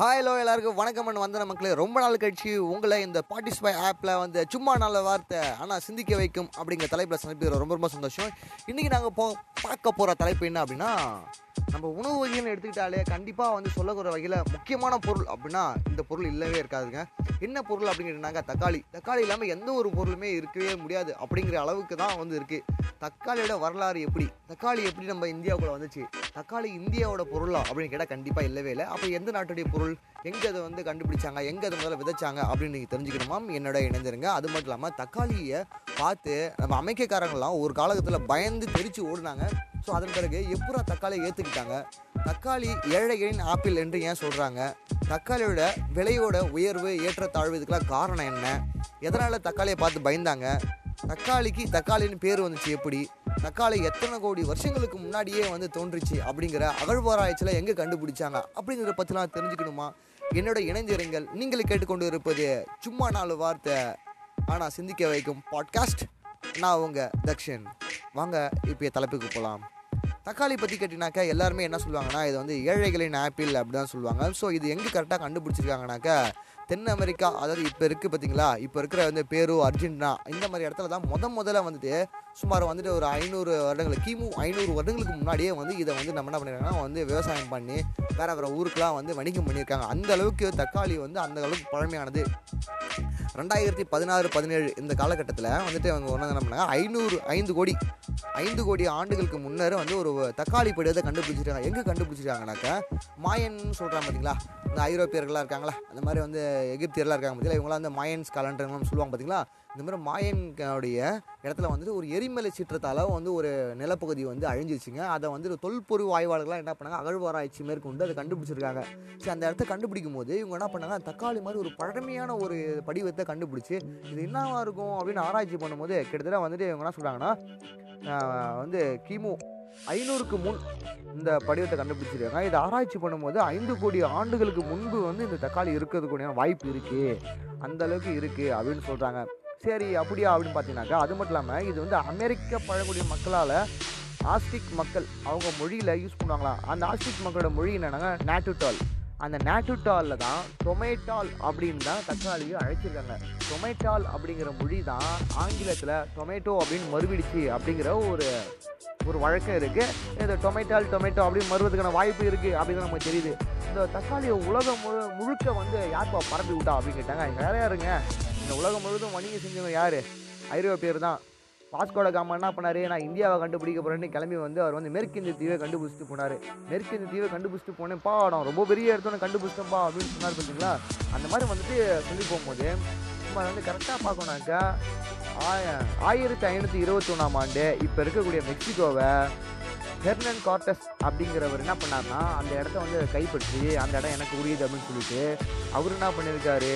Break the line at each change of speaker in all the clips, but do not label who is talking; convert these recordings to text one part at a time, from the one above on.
Hi hello எல்லாருக்கும் வணக்கம். And வந்தன மக்களே ரொம்ப நாள் கழிச்சு உங்களை இந்த பாட்டிஸ்பை ஆப்பில் வந்து சும்மா நல்ல வார்த்தை ஆனால் சிந்திக்க வைக்கும் அப்படிங்கிற தலைப்பில் சந்திப்பது ரொம்ப ரொம்ப சந்தோஷம். இன்றைக்கி நாங்கள் போ பார்க்க போகிற தலைப்பு என்ன அப்படின்னா நம்ம உணவு வகைன்னு எடுத்துக்கிட்டாலே கண்டிப்பாக வந்து சொல்லக்கூடிய வகையில் முக்கியமான பொருள் அப்படின்னா இந்த பொருள் இல்லவே இருக்காதுங்க. என்ன பொருள் அப்படின்னு தக்காளி. தக்காளி இல்லாமல் எந்த ஒரு பொருளுமே இருக்கவே முடியாது அப்படிங்கிற அளவுக்கு தான் வந்து இருக்குது தக்காளியோட வரலாறு எப்படி? தக்காளி எப்படி நம்ம இந்தியாவுக்குள்ளே வந்துச்சு? தக்காளி இந்தியாவோட பொருளா அப்படின்னு கேட்டால் கண்டிப்பாக இல்லவே இல்லை. அப்போ எந்த நாட்டுடைய பொருள்? எங்கே அதை வந்து கண்டுபிடிச்சாங்க எங்கே அதை முதல்ல விதைச்சாங்க அப்படின்னு நீங்கள் தெரிஞ்சுக்கணுமாம் என்னோட இணைந்திருங்க. அது மட்டும் இல்லாமல் தக்காளியை பார்த்து நம்ம அமைக்கக்காரங்களாம் ஒரு காலகட்டத்தில் பயந்து தெரிச்சு ஓடினாங்க. ஸோ அதன் பிறகு எப்பரா தக்காளியை ஏற்றுக்கிட்டாங்க தக்காளி ஏழைகளின் ஆப்பிள் என்று ஏன் சொல்கிறாங்க தக்காளியோட விலையோட உயர்வு ஏற்றத்தாழ்வு இதுக்கெல்லாம் காரணம் என்ன? எதனால் தக்காளியை பார்த்து பயந்தாங்க? தக்காளிக்கு தக்காளின்னு பேர் வந்துச்சு எப்படி? தக்காளி எத்தனை கோடி வருஷங்களுக்கு முன்னாடியே வந்து தோன்றுச்சு அப்படிங்கிற அகழ்வாராய்ச்சியில் எங்கே கண்டுபிடிச்சாங்க அப்படிங்கிறத பற்றிலாம் தெரிஞ்சுக்கணுமா? என்னோட இணைந்திருங்கள். நீங்கள் கேட்டுக்கொண்டு இருப்பது சும்மா நாலு வார்த்தை. ஆனால் சிந்திக்க வைக்கும் பாட்காஸ்ட் நான் உங்கள் தக்ஷன். வாங்க இப்போ தலைப்புக்கு போகலாம் தக்காளி பற்றி கேட்டினாக்கா எல்லாருமே என்ன சொல்லுவாங்கன்னா இது வந்து ஏழைகளின் ஆப்பிள் அப்படி தான் சொல்லுவாங்க. ஸோ இது எங்கே கரெக்டாக கண்டுபிடிச்சிருக்காங்கனாக்கா தென் அமெரிக்கா அதாவது இப்போ இருக்குது பார்த்தீங்களா இப்போ இருக்கிற வந்து பேரு அர்ஜென்டினா. இந்த மாதிரி இடத்துல தான் முத முதல்ல வந்துட்டு சுமார் வந்துட்டு ஒரு ஐநூறு வருடங்கள் கிமு ஐநூறு வருடங்களுக்கு முன்னாடியே வந்து இதை வந்து நம்ம என்ன பண்ணிருக்காங்கன்னா வந்து விவசாயம் பண்ணி வேறு வேறு ஊருக்கெலாம் வந்து வணிகம் பண்ணியிருக்காங்க அந்த அளவுக்கு தக்காளி வந்து அந்த அளவுக்கு பழமையானது. ரெண்டாயிரத்தி பதினாறு பதினேழு இந்த காலகட்டத்தில் வந்துட்டு அவங்க ஒன்று என்ன பண்ணாங்க? ஐநூறு ஐந்து கோடி ஐந்து கோடி ஆண்டுகளுக்கு முன்னர் வந்து ஒரு தக்காளி படிவத்தை கண்டுபிடிச்சிருக்காங்க. எங்கே கண்டுபிடிச்சிருக்காங்கனாக்கா மாயன் சொல்கிறாங்க பார்த்தீங்களா இந்த ஐரோப்பியர்களாக இருக்காங்களா? அந்த மாதிரி வந்து எகிப்தியர்லாம் இருக்காங்க பார்த்தீங்களா இவங்களாம் அந்த மாயன்ஸ் கலண்டர்லாம் சொல்லுவாங்க பார்த்தீங்களா இந்த மாதிரி மாயனுடைய இடத்துல வந்துட்டு ஒரு எரிமலை சீற்றத்தால் வந்து ஒரு நிலப்பகுதி வந்து அழிஞ்சிருச்சுங்க. அதை வந்து தொல்பொருள் ஆய்வாளர்கள்லாம் என்ன பண்ணாங்க? அகழ்வாராய்ச்சி மேற்கொண்டு அதை கண்டுபிடிச்சிருக்காங்க. சரி அந்த இடத்த கண்டுபிடிக்கும் போது இவங்க என்ன பண்ணாங்க? தக்காளி மாதிரி ஒரு பழமையான ஒரு படிவத்தை கண்டுபிடிச்சி இது என்னவா இருக்கும் அப்படின்னு ஆராய்ச்சி பண்ணும்போது கிட்டத்தட்ட வந்துட்டு இவங்க என்ன சொல்கிறாங்கன்னா வந்து கிமு ஐநூறுக்கு முன் இந்த படிவத்தை கண்டுபிடிச்சிருக்காங்க. இதை ஆராய்ச்சி பண்ணும்போது ஐந்து கோடி ஆண்டுகளுக்கு முன்பு வந்து இந்த தக்காளி இருக்கிறதுக்கூடிய வாய்ப்பு இருக்குது அந்த அளவுக்கு இருக்குது அப்படின்னு சொல்கிறாங்க சரி அப்படியா? அப்படின்னு பார்த்தீங்கன்னாக்கா அது மட்டும் இல்லாமல் இது வந்து அமெரிக்க பழங்குடி மக்களால் ஆஸ்டிக் மக்கள் அவங்க மொழியில் யூஸ் பண்ணுவாங்களாம். அந்த ஆஸ்டிக் மக்களோட மொழி என்னென்னாங்க நேட்டுடால் அந்த நேட்டுடாலில் தான் டொமேட்டால் அப்படின்னு தான் தக்காளியை அழைச்சிருக்காங்க. டொமேட்டால் அப்படிங்கிற மொழி தான் ஆங்கிலத்தில் டொமேட்டோ அப்படின்னு மறுவிடுச்சு அப்படிங்கிற ஒரு ஒரு வழக்கம் இருக்குது இந்த டொமேட்டால் டொமேட்டோ அப்படின்னு மறுவதுக்கான வாய்ப்பு இருக்குது அப்படின்னு நமக்கு தெரியுது. இந்த தக்காளியை உலகம் முழு முழுக்க வந்து யாருப்பா பரப்பி விட்டா அப்படின்னு கேட்டாங்க. வேற யாருங்க? இந்த உலகம் முழுவதும் வணிகம் செஞ்சவங்க யார்? ஐரோப்பியர் தான். வாஸ்கோட காமா என்ன பண்ணார்? நான் இந்தியாவை கண்டுபிடிக்க போறேன்னு கிளம்பி வந்து அவர் வந்து மேற்கிந்திய தீவை கண்டுபிடிச்சிட்டு போனார். மேற்கிந்திய தீவை கண்டுபிடிச்சிட்டு போனேன். பாடம் ரொம்ப பெரிய இடத்துல கண்டுபிடிச்சிட்டேன்ப்பா அப்படின்னு சொன்னார் பார்த்தீங்களா அந்த மாதிரி வந்துட்டு சொல்லி போகும்போது நம்ம வந்து கரெக்டாக பார்க்கணுனாக்கா ஆயிரத்தி ஐநூற்றி இருபத்தொன்னாம் ஆண்டு இப்போ இருக்கக்கூடிய மெக்சிகோவை ஹெர்னன் கார்டஸ் அப்படிங்கிறவர் என்ன பண்ணார்னா அந்த இடத்த வந்து கைப்பற்றி அந்த இடம் எனக்கு உரியது அப்படின்னு சொல்லிட்டு அவர் என்ன பண்ணியிருக்காரு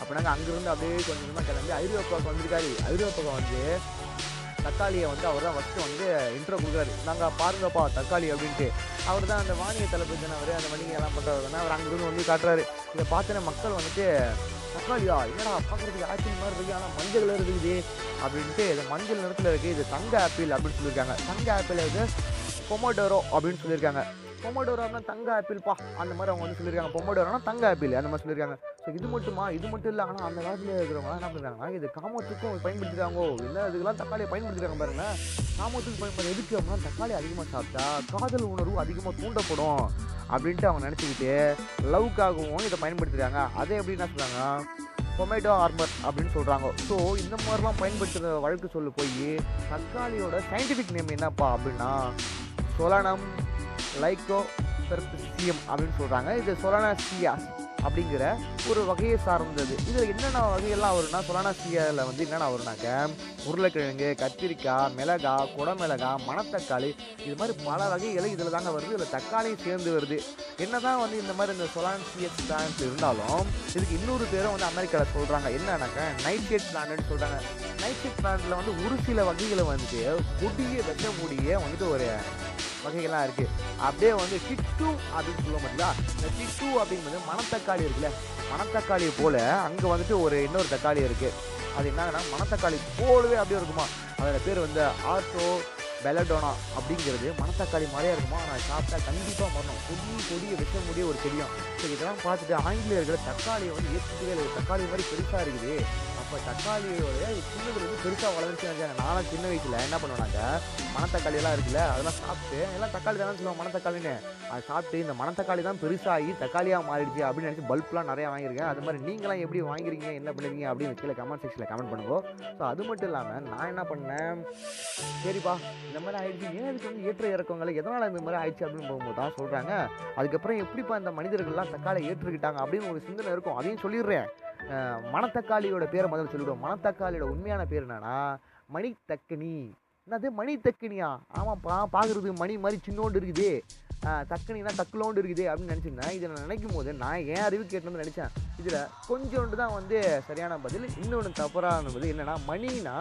அப்படின்னாங்க அங்கேருந்து அப்படியே கொஞ்சம் கொஞ்சமாக கிளம்பி ஐரோப்பாவுக்கு வந்திருக்காரு. ஐரோப்பாவுக்கு வந்து தக்காளியை வந்து அவர் தான் ஃபஸ்ட்டு வந்து இன்ட்ரோ கொடுக்குறாரு. நாங்கள் பாருங்கப்பா தக்காளி அப்படின்ட்டு. அவர் தான் அந்த வாணிய தளபதினவர் அந்த வணிகம் எல்லாம் பண்ணுறவர் அவர் அங்கேருந்து வந்து காட்டுறாரு. இதை பார்த்தோன்னே மக்கள் வந்துட்டு தக்காளியா? என்னடா பார்க்குறதுக்கு ஆப்பிள் மாதிரி இருக்குது. ஆனால் மஞ்சள் இருக்குது. அப்படின்ட்டு இது மஞ்சள் நிறத்தில் இருக்குது இது தங்க ஆப்பிள் அப்படின்னு சொல்லியிருக்காங்க. தங்க ஆப்பிள் இது பொமோடோரோ அப்படின்னு சொல்லியிருக்காங்க. பொமோடோரோனா தங்க ஆப்பிள்ப்பா அந்த மாதிரி அவங்க வந்து சொல்லியிருக்காங்க. பொமோடோரோனா தங்க ஆப்பிள் அந்த மாதிரி சொல்லியிருக்காங்க. ஸோ இது மட்டுமா? இது மட்டும் இல்லை. ஆனால் அந்த காலத்தில் இருக்கிறவங்க என்ன பண்ணுறாங்கன்னா இது காமத்துக்கும் பயன்படுத்திக்கிறாங்கோ இல்லை இதுக்கெல்லாம் தக்காளியை பயன்படுத்திருக்காங்க பாருங்க. காமத்துக்கு பயன்படுத்த எதுக்கு அப்படின்னா தக்காளி அதிகமாக சாப்பிட்டா காதல் உணர்வு அதிகமாக தூண்டப்படும் அப்படின்ட்டு அவங்க நினச்சிக்கிட்டு லவ்க்காகவும் இதை பயன்படுத்திருக்காங்க. அதே எப்படி என்ன சொல்கிறாங்க டொமேட்டோ ஆர்மர் அப்படின்னு சொல்கிறாங்க ஸோ இந்த மாதிரிலாம் பயன்படுத்துகிற வழக்கு சொல்ல போய் தக்காளியோட சயின்டிஃபிக் நேம் என்னப்பா அப்படின்னா சொலனம் லைக்கோ பெர்பிசியம் அப்படின்னு சொல்கிறாங்க இது சொலனாசியாஸ் அப்படிங்கிற ஒரு வகையை சார்ந்தது. இதில் என்னென்ன வகையெல்லாம் வரும்னா சொலானாசியாவில் வந்து என்னென்ன வரும்னாக்க உருளைக்கிழங்கு கத்திரிக்காய் மிளகா குடமிளகா மணத்தக்காளி இது மாதிரி பல வகைகள் இதில் தாங்க வருது. இதில் தக்காளியும் சேர்ந்து வருது. என்ன தான் வந்து இந்த மாதிரி இந்த சொலான்சியஸ் பிளான்ஸ் இருந்தாலும் இதுக்கு இன்னொரு பேரும் வந்து அமெரிக்காவில் சொல்கிறாங்க என்னன்னாக்கா நைட்ரேட் பிளான்ட்னு சொல்கிறாங்க நைட்ரேட் பிளான்ட்டில் வந்து ஒரு சில வகைகளை வந்துட்டு கொடிய வெட்டக்கூடிய வந்துட்டு ஒரு வகைகள்லாம் இருக்குது அப்படியே வந்து டிட்டு அப்படின்னு சொல்ல மாட்டீங்களா இந்த டிட்டு அப்படிங்கிறது மணத்தக்காளி இருக்குல்ல? மணத்தக்காளியை போல் அங்கே வந்துட்டு ஒரு இன்னொரு தக்காளி இருக்குது அது என்னங்கன்னா மணத்தக்காளி போலவே அப்படியே இருக்குமா? அதோட பேர் வந்து ஆர்டோ பெலடோனா அப்படிங்கிறது மணத்தக்காளி மாதிரியே இருக்குமா? நான் சாப்பிட்டா கண்டிப்பாக மரணம் கொடி கொடிய வைக்க முடிய ஒரு செடியும் ஸோ இதெல்லாம் பார்த்துட்டு ஆங்கிலேயர்கள் தக்காளியை வந்து ஏற்றுக்கவே இல்லை. தக்காளி மாதிரி பெருசாக இருக்குது. இப்போ தக்காளியோட சின்னது வந்து பெருசாக வளர்ச்சி வந்தாங்க நானும் சின்ன வயசில் என்ன பண்ணுவேனாக்க மணத்தக்காளியெல்லாம் இருக்குல்ல அதெல்லாம் சாப்பிட்டு எல்லாம் தக்காளி தானே சொல்லுவாங்க மணத்தக்காளின்னு. அதை சாப்பிட்டு இந்த மணத்தக்காளி தான் பெருசாகி தக்காளியாக மாறிடுச்சு அப்படின்னு நினச்சி பல்ப்லாம் நிறையா வாங்கியிருக்கேன். அது மாதிரி நீங்களாம் எப்படி வாங்கிருக்கீங்க என்ன பண்ணுவீங்க அப்படின்னு கீழே கமெண்ட் செக்ஷனில் கமெண்ட் பண்ணுங்க. ஸோ அது மட்டும் இல்லாமல் நான் என்ன பண்ணேன்? சரிப்பா இந்த மாதிரி ஆயிடுச்சு. ஏன் இதுக்கு வந்து ஏற்ற இறக்கங்களை? எதனால் இந்த மாதிரி ஆயிடுச்சு அப்படின்னு போகும்போது தான் சொல்கிறாங்க அதுக்கப்புறம் எப்படிப்பா இந்த மனிதர்கள்லாம் தக்காளி ஏற்றுக்கிட்டாங்க அப்படின்னு ஒரு சிந்தனை இருக்கும். அதையும் சொல்லிடுறேன். மணத்தக்காளியோட பேரை முதல்ல சொல்லிவிடுவோம். மணத்தக்காளியோட உண்மையான பேர் என்னன்னா மணித்தக்கனி. என்னது? மணித்தக்கனியா? ஆமாப்பா பார்க்குறது மணி மாதிரி சின்னோண்டு இருக்குது. தக்கனினா தக்குலோண்டு இருக்குது அப்படின்னு நினச்சிருந்தேன் இதை நான் நினைக்கும் போது நான் ஏன் அறிவு கேட்டேன்னு நினச்சேன். இதில் கொஞ்சோண்டு தான் வந்து சரியான பதில். இன்னொன்று தவறான பதில் என்னென்னா மணினா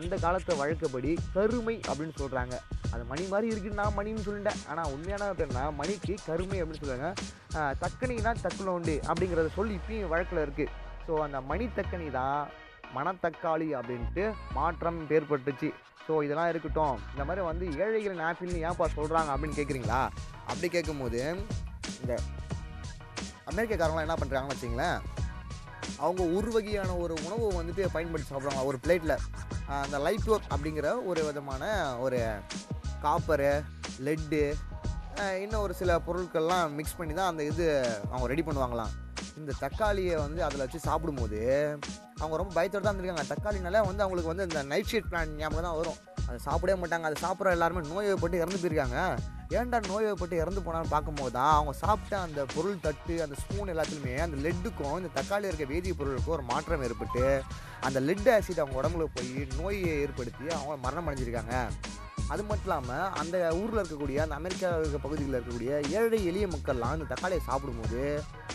அந்த காலத்து வழக்கப்படி கருமை அப்படின்னு சொல்கிறாங்க அது மணி மாதிரி இருக்குன்னு நான் மணின்னு சொல்லிட்டேன். ஆனால் உண்மையான பேர்னா மணிக்கு கருமை அப்படின்னு சொல்லுவாங்க. தக்கனினா தக்குலோண்டு அப்படிங்கிறத சொல்லி இப்பயும் வழக்கில் இருக்குது ஸோ அந்த மணித்தக்கணி தான் மணத்தக்காளி அப்படின்ட்டு மாற்றம் ஏற்பட்டுச்சு. ஸோ இதெல்லாம் இருக்கட்டும். இந்த மாதிரி வந்து ஏழைகளின் ஆப்பிள்னு ஏன்ப்பா சொல்கிறாங்க அப்படின்னு கேட்குறீங்களா அப்படி கேட்கும்போது இந்த அமெரிக்காக்காரங்களாம் என்ன பண்ணுறாங்கன்னு வச்சிங்களேன் அவங்க ஒரு வகையான ஒரு உணவை வந்துட்டு பயன்படுத்தி சாப்பிட்றாங்க. ஒரு பிளேட்டில் அந்த லைட் ஒர்க் அப்படிங்கிற ஒரு விதமான ஒரு காப்பரு லெட்டு இன்னும் ஒரு சில பொருட்கள்லாம் மிக்ஸ் பண்ணி தான் அந்த இது அவங்க ரெடி பண்ணுவாங்களாம். இந்த தக்காளியை வந்து அதில் வச்சு சாப்பிடும்போது அவங்க ரொம்ப பயத்தோடு தான் இருந்திருக்காங்க தக்காளினால வந்து அவங்களுக்கு வந்து இந்த நைட் ஷீட் பிளான் ஞாபகம் தான் வரும். அதை சாப்பிடவே மாட்டாங்க. அதை சாப்பிட்ற எல்லாருமே நோய்வாய்ப்பட்டு இறந்து போயிருக்காங்க. ஏன்டா நோய்வாய்ப்பட்டு இறந்து போனான்னு பார்க்கும்போது தான் அவங்க சாப்பிட்ட அந்த பொருள் தட்டு அந்த ஸ்பூன் எல்லாத்துலேயுமே அந்த லெட்டுக்கும் இந்த தக்காளி இருக்க வேதிய பொருளுக்கும் ஒரு மாற்றம் ஏற்பட்டு அந்த லெட் ஆசிட் அவங்க உடம்புல போய் நோயை ஏற்படுத்தி அவங்க மரணம் அடைஞ்சிருக்காங்க. அது மட்டும் இல்லாமல் அந்த ஊரில் இருக்கக்கூடிய அந்த அமெரிக்கா இருக்க பகுதியில் இருக்கக்கூடிய ஏழை எளிய மக்கள்லாம் இந்த தக்காளியை சாப்பிடும்போது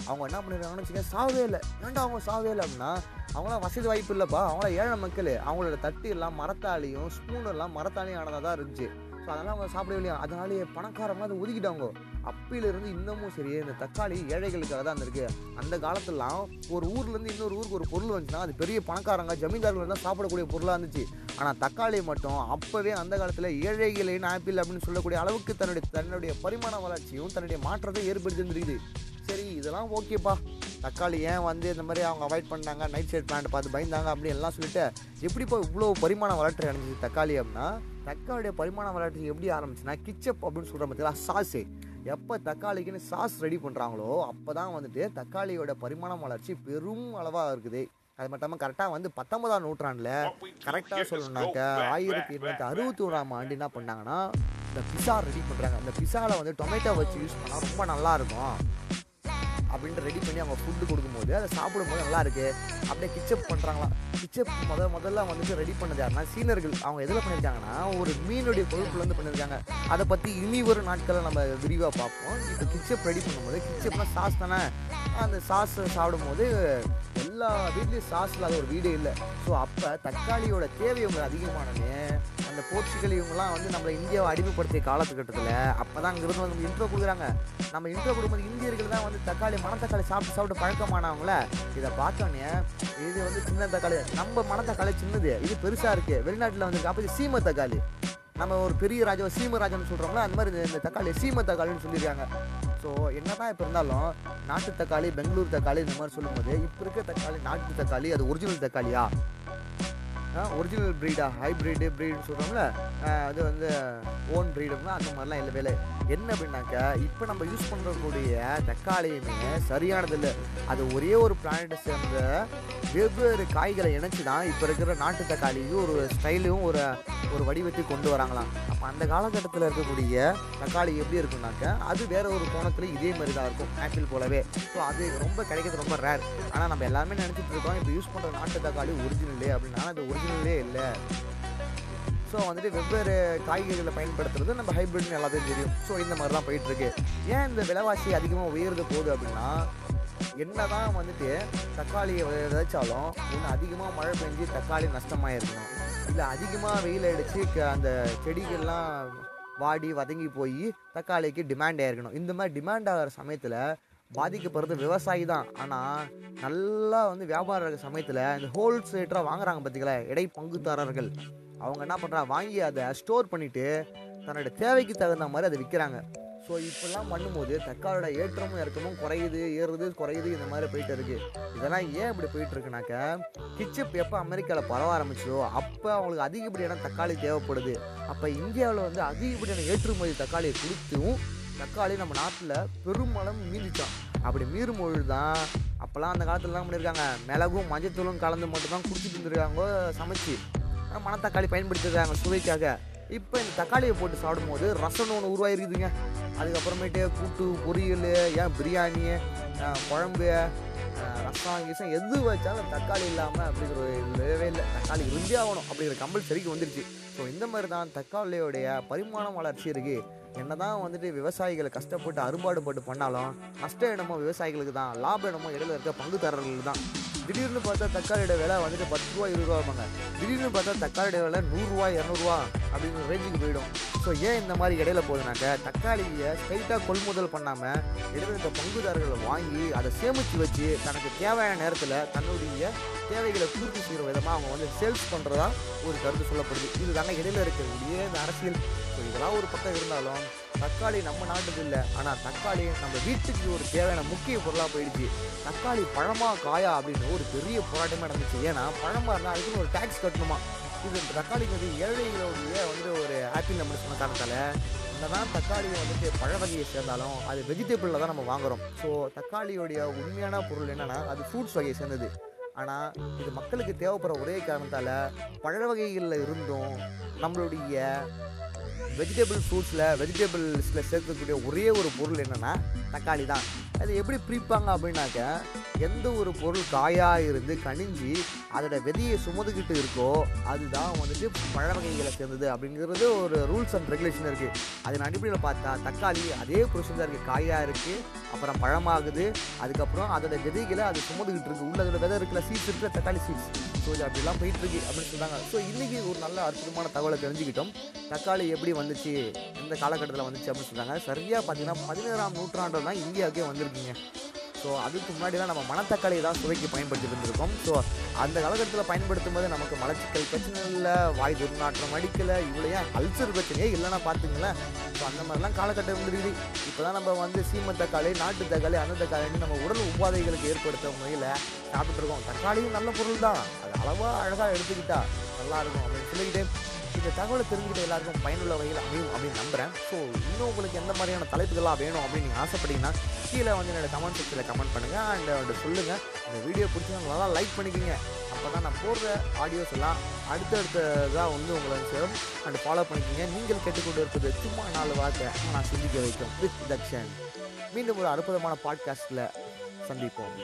அவங்க என்ன பண்ணிருக்காங்கன்னு வச்சுக்கோங்க சாவே இல்லை. ஏன்டா அவங்க சாவே இல்லை அப்படின்னா அவங்களாம் வசதி வாய்ப்பு இல்லைப்பா. அவங்களாம் ஏழை மக்கள் அவங்களோட தட்டு எல்லாம் மரத்தாலையும் ஸ்பூன் எல்லாம் மரத்தாலையும் ஆனதாக தான் இருந்துச்சு. ஸோ அதெல்லாம் அவங்க சாப்பிடவே இல்லையா? அதனாலேயே பணக்காரங்க அதை ஒதுக்கிட்டாங்க. அப்பிலிருந்து இன்னமும் சரி இந்த தக்காளி ஏழைகளுக்காக தான் இருந்திருக்கு அந்த காலத்துலாம் ஒரு ஊர்லேருந்து இன்னொரு ஊருக்கு ஒரு பொருள் வந்துச்சுன்னா அது பெரிய பணக்காரங்க ஜமீன்தார்கள் தான் சாப்பிடக்கூடிய பொருளாக இருந்துச்சு. ஆனால் தக்காளி மட்டும் அப்போவே அந்த காலத்தில் ஏழைகளின் ஆப்பிள் அப்படின்னு சொல்லக்கூடிய அளவுக்கு தன்னுடைய தன்னுடைய பரிமாண வளர்ச்சியும் தன்னுடைய மாற்றத்தை ஏற்படுத்தியிருந்துருக்குது. சரி இதெல்லாம் ஓகேப்பா. தக்காளி ஏன் வந்து இந்த மாதிரி அவங்க அவாய்ட் பண்ணாங்க நைட் சைட் பிளான்ட் பார்த்து பயந்தாங்க அப்படி எல்லாம் சொல்லிட்டு எப்படிப்பா இவ்வளோ பரிமாண வளர்ச்சி அடைஞ்சிது தக்காளி அப்படின்னா தக்காளியுடைய பரிமாண வளர்ச்சி எப்படி ஆரம்பிச்சுன்னா கிச்சப் அப்படின்னு சொல்கிற பார்த்தீங்களா சாஸு எப்போ தக்காளிக்குன்னு சாஸ் ரெடி பண்ணுறாங்களோ அப்போ தான் வந்துட்டு தக்காளியோட பரிமாண வளர்ச்சி பெரும் அளவாக இருக்குது. அது மட்டும் இல்லாமல் கரெக்டாக வந்து பத்தொன்பதாம் நூற்றாண்டில் கரெக்டாக சொல்லணும்னாக்க ஆயிரத்தி எண்ணூற்றி அறுபத்தி ஓராம் ஆண்டு என்ன பண்ணாங்கன்னா இந்த பிஸா ரெடி பண்ணுறாங்க அந்த பிஸாவில் வந்து டொமேட்டோ வச்சு யூஸ் பண்ணால் ரொம்ப நல்லா இருக்கும். அப்படின்ட்டு ரெடி பண்ணி அவங்க ஃபுட்டு கொடுக்கும்போது அதை சாப்பிடும்போது நல்லாயிருக்கு அப்படியே கிச்சப் பண்ணுறாங்களா கிச்சப் முத முதல்ல வந்துட்டு ரெடி பண்ணது யாருன்னா சீனர்கள். அவங்க எதில் பண்ணியிருக்காங்கன்னா ஒரு மீனுடைய கொழுப்புலேருந்து பண்ணியிருக்காங்க அதை பற்றி இனி வரும் நாட்களில் நம்ம விரிவாக பார்ப்போம். இப்போ கிச்சப் ரெடி பண்ணும்போது கிச்சப்னா சாஸ் தானே? அந்த சாஸ் சாப்பிடும்போது எல்லா வீட்லேயும் சாஸ் இல்லாத ஒரு வீடே இல்லை. ஸோ அப்போ தக்காளியோட தேவை அவங்க அதிகமானது அந்த போர்ச்சுகல் இவங்கெல்லாம் வந்து நம்மளை இந்தியாவை அடிமைப்படுத்திய காலத்துக்கட்டத்தில் அப்போ தான் அங்கிருந்து வந்து இன்ட்ரோ கொடுக்குறாங்க. நம்ம இன்ட்ரோ கொடுக்கும்போது இந்தியர்கள் தான் வந்து தக்காளி மணத்தக்காளி சாப்பிட்டு சாப்பிட்டு பழக்கமானவங்கள. இதை பார்த்தோன்னே இது வந்து சின்ன தக்காளி. நம்ம மணத்தக்காளி சின்னது. இது பெருசாக இருக்குது வெளிநாட்டில் வந்து அப்போ சீம தக்காளி. நம்ம ஒரு பெரிய ராஜா சீமராஜன் சொல்கிறோம்ல அந்த மாதிரி இந்த- தக்காளி சீம தக்காளின்னு சொல்லியிருக்காங்க. ஸோ என்னதான் இப்போ இருந்தாலும் நாட்டு தக்காளி பெங்களூர் தக்காளி இந்த மாதிரி சொல்லும்போது இப்போ இருக்க தக்காளி நாட்டு தக்காளி அது ஒரிஜினல் தக்காளியா? ஒரிஜினல் ப்ரீடா ஹைப்ரிடு ப்ரீடுன்னு சொல்கிறோம்ல அது வந்து ஓன் ப்ரீடுனா அந்த மாதிரிலாம் இல்லை வேலை. என்ன அப்படின்னாக்கா இப்போ நம்ம யூஸ் பண்ணக்கூடிய தக்காளியுமே சரியானது இல்லை அது ஒரே ஒரு பிளானட்டை சேர்ந்த வெவ்வேறு காய்களை இணைச்சி தான் இப்போ இருக்கிற நாட்டு தக்காளியும் ஒரு ஸ்டைலும் ஒரு ஒரு வடிவத்தை கொண்டு வராங்களாம். அப்போ அந்த காலகட்டத்தில் இருக்கக்கூடிய தக்காளி எப்படி இருக்கும்னாக்கா அது வேற ஒரு கோணத்தில் இதே மாதிரி தான் இருக்கும் ஆப்பிள் போலவே. ஸோ அது ரொம்ப கிடைக்கிறது ரொம்ப ரேர் ஆனால் நம்ம எல்லாமே நினச்சிட்டு இருக்கோம் இப்போ யூஸ் பண்ணுற நாட்டு தக்காளி ஒரிஜினலே அப்படின்னா. அது ஒரிஜினலே இல்லை. ஸோ வந்துட்டு வெவ்வேறு காய்கறிகளை பயன்படுத்துறது நம்ம ஹைப்ரிட்னு எல்லாத்தையும் தெரியும். ஸோ இந்த மாதிரி தான் போயிட்டுருக்கு. ஏன் இந்த விலைவாசி அதிகமாக உயர்ந்து போகுது அப்படின்னா என்ன தான் வந்துட்டு தக்காளியை விதைச்சாலும் இன்னும் அதிகமாக மழை பெஞ்சு தக்காளி நஷ்டமாக இருக்கணும் இல்லை அதிகமாக வெயில் அடித்து க- அந்த செடிகள்லாம் வாடி வதங்கி போய் தக்காளிக்கு டிமாண்ட் ஆகிருக்கணும் இந்த மாதிரி டிமாண்ட் ஆகிற சமயத்தில் பாதிக்கப்படுறது விவசாயி தான். ஆனால் நல்லா வந்து வியாபாரம் இருக்கிற சமயத்தில் இந்த ஹோல்சேட்டராக வாங்குறாங்க பார்த்தீங்களா இடை பங்குதாரர்கள். அவங்க என்ன பண்ணுறாங்க வாங்கி அதை ஸ்டோர் பண்ணிவிட்டு தன்னோட தேவைக்கு தகுந்த மாதிரி அதை விற்கிறாங்க ஸோ இப்படிலாம் பண்ணும்போது தக்காளியோட ஏற்றமும் இறக்கமும் குறையுது ஏறுது குறையுது இந்த மாதிரி போயிட்டு இருக்கு. இதெல்லாம் ஏன் இப்படி போயிட்டு இருக்குனாக்க கிச்சப் எப்போ அமெரிக்காவில் பரவ ஆரம்பிச்சதோ அப்போ அவங்களுக்கு அதிகப்படியான தக்காளி தேவைப்படுது. அப்போ இந்தியாவில் வந்து அதிகப்படியான ஏற்றுமதி தக்காளியை கொடுத்தும் தக்காளி நம்ம நாட்டில் பெருமளவு மீறிச்சான் அப்படி மீறும் பொழுது தான் அப்போல்லாம் அந்த காலத்தில் பண்ணியிருக்காங்க மிளகும் மஞ்சத்தூளும் கலந்து மட்டும்தான் குடிச்சிட்டு இருந்திருக்காங்க சமைச்சு. மணத்தக்காளி பயன்படுத்திருக்காங்க சுவைக்காக. இப்போ இந்த தக்காளியை போட்டு சாப்பிடும்போது ரசம்னு ஒன்று உருவாயிருக்குதுங்க. அதுக்கப்புறமேட்டு கூட்டு பொரியல் ஏன் பிரியாணி குழம்பு ரசம் கிசம் எது வச்சாலும் தக்காளி இல்லாமல் அப்படிங்கிற ஒரு இல்லவே இல்லை. தக்காளி இருந்தே ஆகணும் அப்படிங்கிற கம்பல்சரிக்கு வந்துருச்சு. ஸோ இந்த மாதிரி தான் தக்காளியோடைய பரிமாணம் வளர்ச்சி இருக்குது என்ன தான் வந்துட்டு விவசாயிகளை கஷ்டப்பட்டு அறுபாடுபட்டு பண்ணாலும் நஷ்டம் என்னமோ விவசாயிகளுக்கு தான் லாபம் என்னமோ இடையில இருக்க பங்குதாரர்களுக்கு தான். திடீர்னு பார்த்தா தக்காளியோட விலை வந்துட்டு பத்து ரூபா இருபது ரூபா வாங்க திடீர்னு பார்த்தா தக்காளியோட விலை நூறுரூவா இரநூறுவா அப்படின்னு ரேஞ்சுக்கு போயிடும். ஸோ ஏன் இந்த மாதிரி இடையில போகுதுனாக்க தக்காளியை ஸ்ட்ரைட்டாக கொள்முதல் பண்ணாமல் இடத்த பங்குதாரர்களை வாங்கி அதை சேமித்து வச்சு தனக்கு தேவையான நேரத்தில் தன்னுடைய தேவைகளை பூர்த்தி செய்கிற விதமாக அவங்க வந்து சேல்ஸ் பண்ணுறதா ஒரு கருத்து சொல்லப்படுது. இது தாங்க இடையில இருக்கக்கூடிய இந்த அரசியல். ஸோ இதெல்லாம் ஒரு பக்கம் இருந்தாலும் தக்காளி நம்ம நாட்டுக்கு இல்லை. ஆனால் தக்காளி நம்ம வீட்டுக்கு ஒரு தேவையான முக்கிய பொருளாக போயிடுச்சு. தக்காளி பழமா காயா அப்படின்னு ஒரு பெரிய போராட்டமே நடந்துச்சு. ஏன்னா பழமாக இருந்தால் அதுக்குன்னு ஒரு டேக்ஸ் கட்டணுமா? இது தக்காளிக்கு வந்து ஏழைகளுடைய வந்து ஒரு ஆப்பிள் நம்ம சொன்ன காரணத்தால் தான் தக்காளி வந்துட்டு பழ வகையை சேர்ந்தாலும் அது வெஜிடபிளில் தான் நம்ம வாங்குறோம். ஸோ தக்காளியோடைய உண்மையான பொருள் என்னென்னா அது ஃப்ரூட்ஸ் வகையை சேர்ந்தது. ஆனால் இது மக்களுக்கு தேவைப்படுற ஒரே காரணத்தால் பழ வகைகளில் இருந்தும் நம்மளுடைய வெஜிடபிள் ஃப்ரூட்ஸில் வெஜிடபிள்ஸில் சேர்க்கக்கூடிய ஒரே ஒரு பொருள் என்னென்னா தக்காளி தான். அது எப்படி பிரிப்பாங்க அப்படின்னாக்க எந்த ஒரு பொருள் காயாக இருந்து கனிஞ்சு அதோட விதையை சுமந்துக்கிட்டு இருக்கோ அதுதான் வந்துட்டு பழ வகைகளை சேர்ந்தது அப்படிங்கிறது ஒரு ரூல்ஸ் அண்ட் ரெகுலேஷன் இருக்குது அதன் அடிப்படையில் பார்த்தா தக்காளி அதே புருஷன் தான் இருக்குது காயாக இருக்குது அப்புறம் பழமாகுது அதுக்கப்புறம் அதோட விதைகளை அது சுமந்துக்கிட்டு இருக்குது உள்ள அதோட விதை இருக்குல்ல சீட்ஸ் இருக்கிற தக்காளி சீட்ஸ் ஸோ இது அப்படிலாம் போயிட்டுருக்கு அப்படின்னு சொன்னாங்க. ஸோ இன்றைக்கி ஒரு நல்ல அற்புதமான தகவலை தெரிஞ்சுக்கிட்டோம். தக்காளி எப்படி வந்துச்சு எந்த காலகட்டத்தில் வந்துச்சு அப்படின்னு சொன்னாங்க. சரியாக பார்த்தீங்கன்னா பதினேழாம் நூற்றாண்டு தான் இந்தியாவுக்கே வந்திருக்குங்க. ஸோ அதுக்கு முன்னாடிலாம் நம்ம மணத்தக்காளி தான் சுவைக்கு பயன்படுத்திட்டு இருந்திருக்கோம் ஸோ அந்த காலகட்டத்தில் பயன்படுத்தும் போது நமக்கு மலச்சிக்கல் பிரச்சனை இல்லை வாய் துர்நாற்றம் அடிக்கலை இவ்வளோ அல்சர் பிரச்சனையே இல்லைன்னா பார்த்துங்களேன். ஸோ அந்த மாதிரிலாம் காலகட்டம் இருந்துருக்குது. இப்போ தான் நம்ம வந்து சீம தக்காளி நாட்டு தக்காளி அந்த தக்காளின்னு நம்ம உடல் உபாதைகளுக்கு ஏற்படுத்த முறையில் சாப்பிட்டுருக்கோம். தக்காளியும் நல்ல பொருள் தான் அது அளவாக அழகாக எடுத்துக்கிட்டா நல்லாயிருக்கும் அப்படின்னு சொல்லிக்கிட்டு இந்த தகவலை தெரிஞ்சுக்கிட்ட எல்லாருக்கும் பயனுள்ள வகையில் அமையும் அப்படின்னு நம்புகிறேன் ஸோ இன்னும் உங்களுக்கு எந்த மாதிரியான தலைப்புகள்லாம் வேணும் அப்படின்னு நீங்கள் ஆசைப்பட்டீங்கன்னா கீழே வந்து என்னோட கமெண்ட் செக்ஷனில் கமெண்ட் பண்ணுங்கள் அண்ட் வந்து சொல்லுங்கள் இந்த வீடியோ பிடிச்சவங்க நல்லா லைக் பண்ணிக்கிங்க. அப்போ தான் நான் போடுற ஆடியோஸ் எல்லாம் அடுத்தடுத்ததாக வந்து உங்களை சேரும். அண்ட் ஃபாலோ பண்ணிக்கிங்க. நீங்கள் கேட்டுக்கொண்டு இருப்பது சும்மா நாலு வார்த்தை நான் சிந்திக்க வைக்கும். வித் தக்ஷன் மீண்டும் ஒரு அற்புதமான பாட்காஸ்ட்டில் சந்திப்போம்.